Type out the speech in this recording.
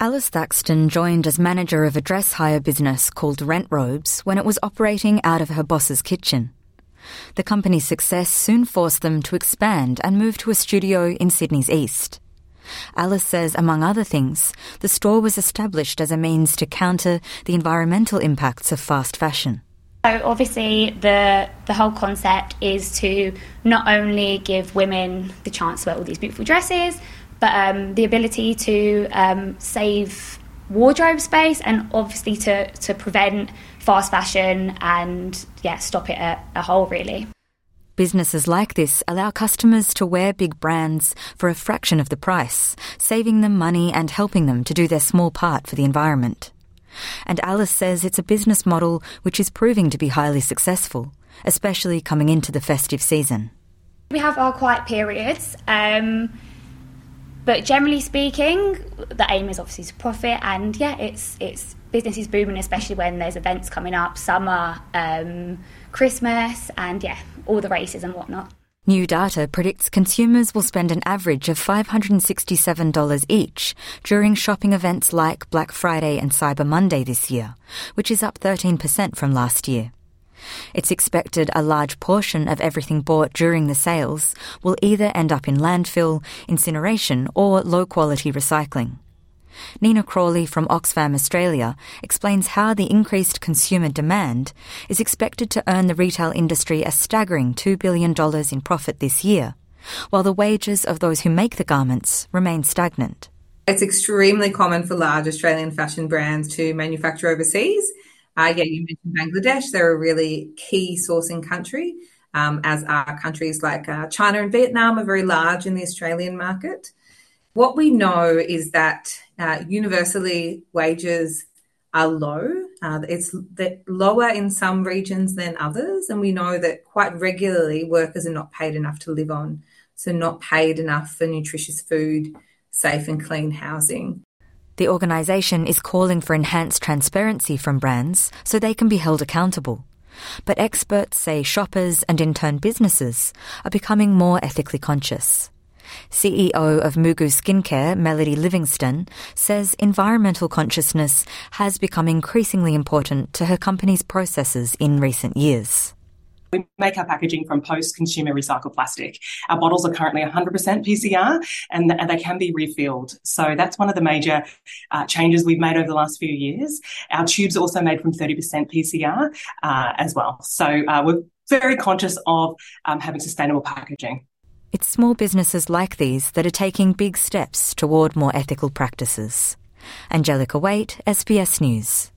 Alice Thaxton joined as manager of a dress hire business called Rent Robes when it was operating out of her boss's kitchen. The company's success soon forced them to expand and move to a studio in Sydney's east. Alice says, among other things, the store was established as a means to counter the environmental impacts of fast fashion. So obviously the the whole concept is to not only give women the chance to wear all these beautiful dresses, but um, the ability to um, save wardrobe space and obviously to, to prevent fast fashion and yeah stop it at a hole really. Businesses like this allow customers to wear big brands for a fraction of the price, saving them money and helping them to do their small part for the environment. And Alice says it's a business model which is proving to be highly successful, especially coming into the festive season. We have our quiet periods. Um, but generally speaking, the aim is obviously to profit, and yeah, it's it's business is booming, especially when there's events coming up, summer, um, Christmas, and yeah, all the races and whatnot. New data predicts consumers will spend an average of $567 each during shopping events like Black Friday and Cyber Monday this year, which is up 13% from last year. It's expected a large portion of everything bought during the sales will either end up in landfill, incineration, or low quality recycling. Nina Crawley from Oxfam Australia explains how the increased consumer demand is expected to earn the retail industry a staggering $2 billion in profit this year, while the wages of those who make the garments remain stagnant. It's extremely common for large Australian fashion brands to manufacture overseas uh, yeah, you mentioned Bangladesh. They're a really key sourcing country, um, as are countries like uh, China and Vietnam are very large in the Australian market. What we know is that uh, universally wages are low. Uh, it's lower in some regions than others, and we know that quite regularly workers are not paid enough to live on, so not paid enough for nutritious food, safe and clean housing. The organisation is calling for enhanced transparency from brands so they can be held accountable. But experts say shoppers and in turn businesses are becoming more ethically conscious. CEO of MooGoo Skincare, Melody Livingston, says environmental consciousness has become increasingly important to her company's processes in recent years. We make our packaging from post-consumer recycled plastic. Our bottles are currently 100% PCR and, and, they can be refilled. So that's one of the major uh, changes we've made over the last few years. Our tubes are also made from 30% PCR uh, as well. So uh, we're very conscious of um, having sustainable packaging. It's small businesses like these that are taking big steps toward more ethical practices. Angelica Waite, SBS News.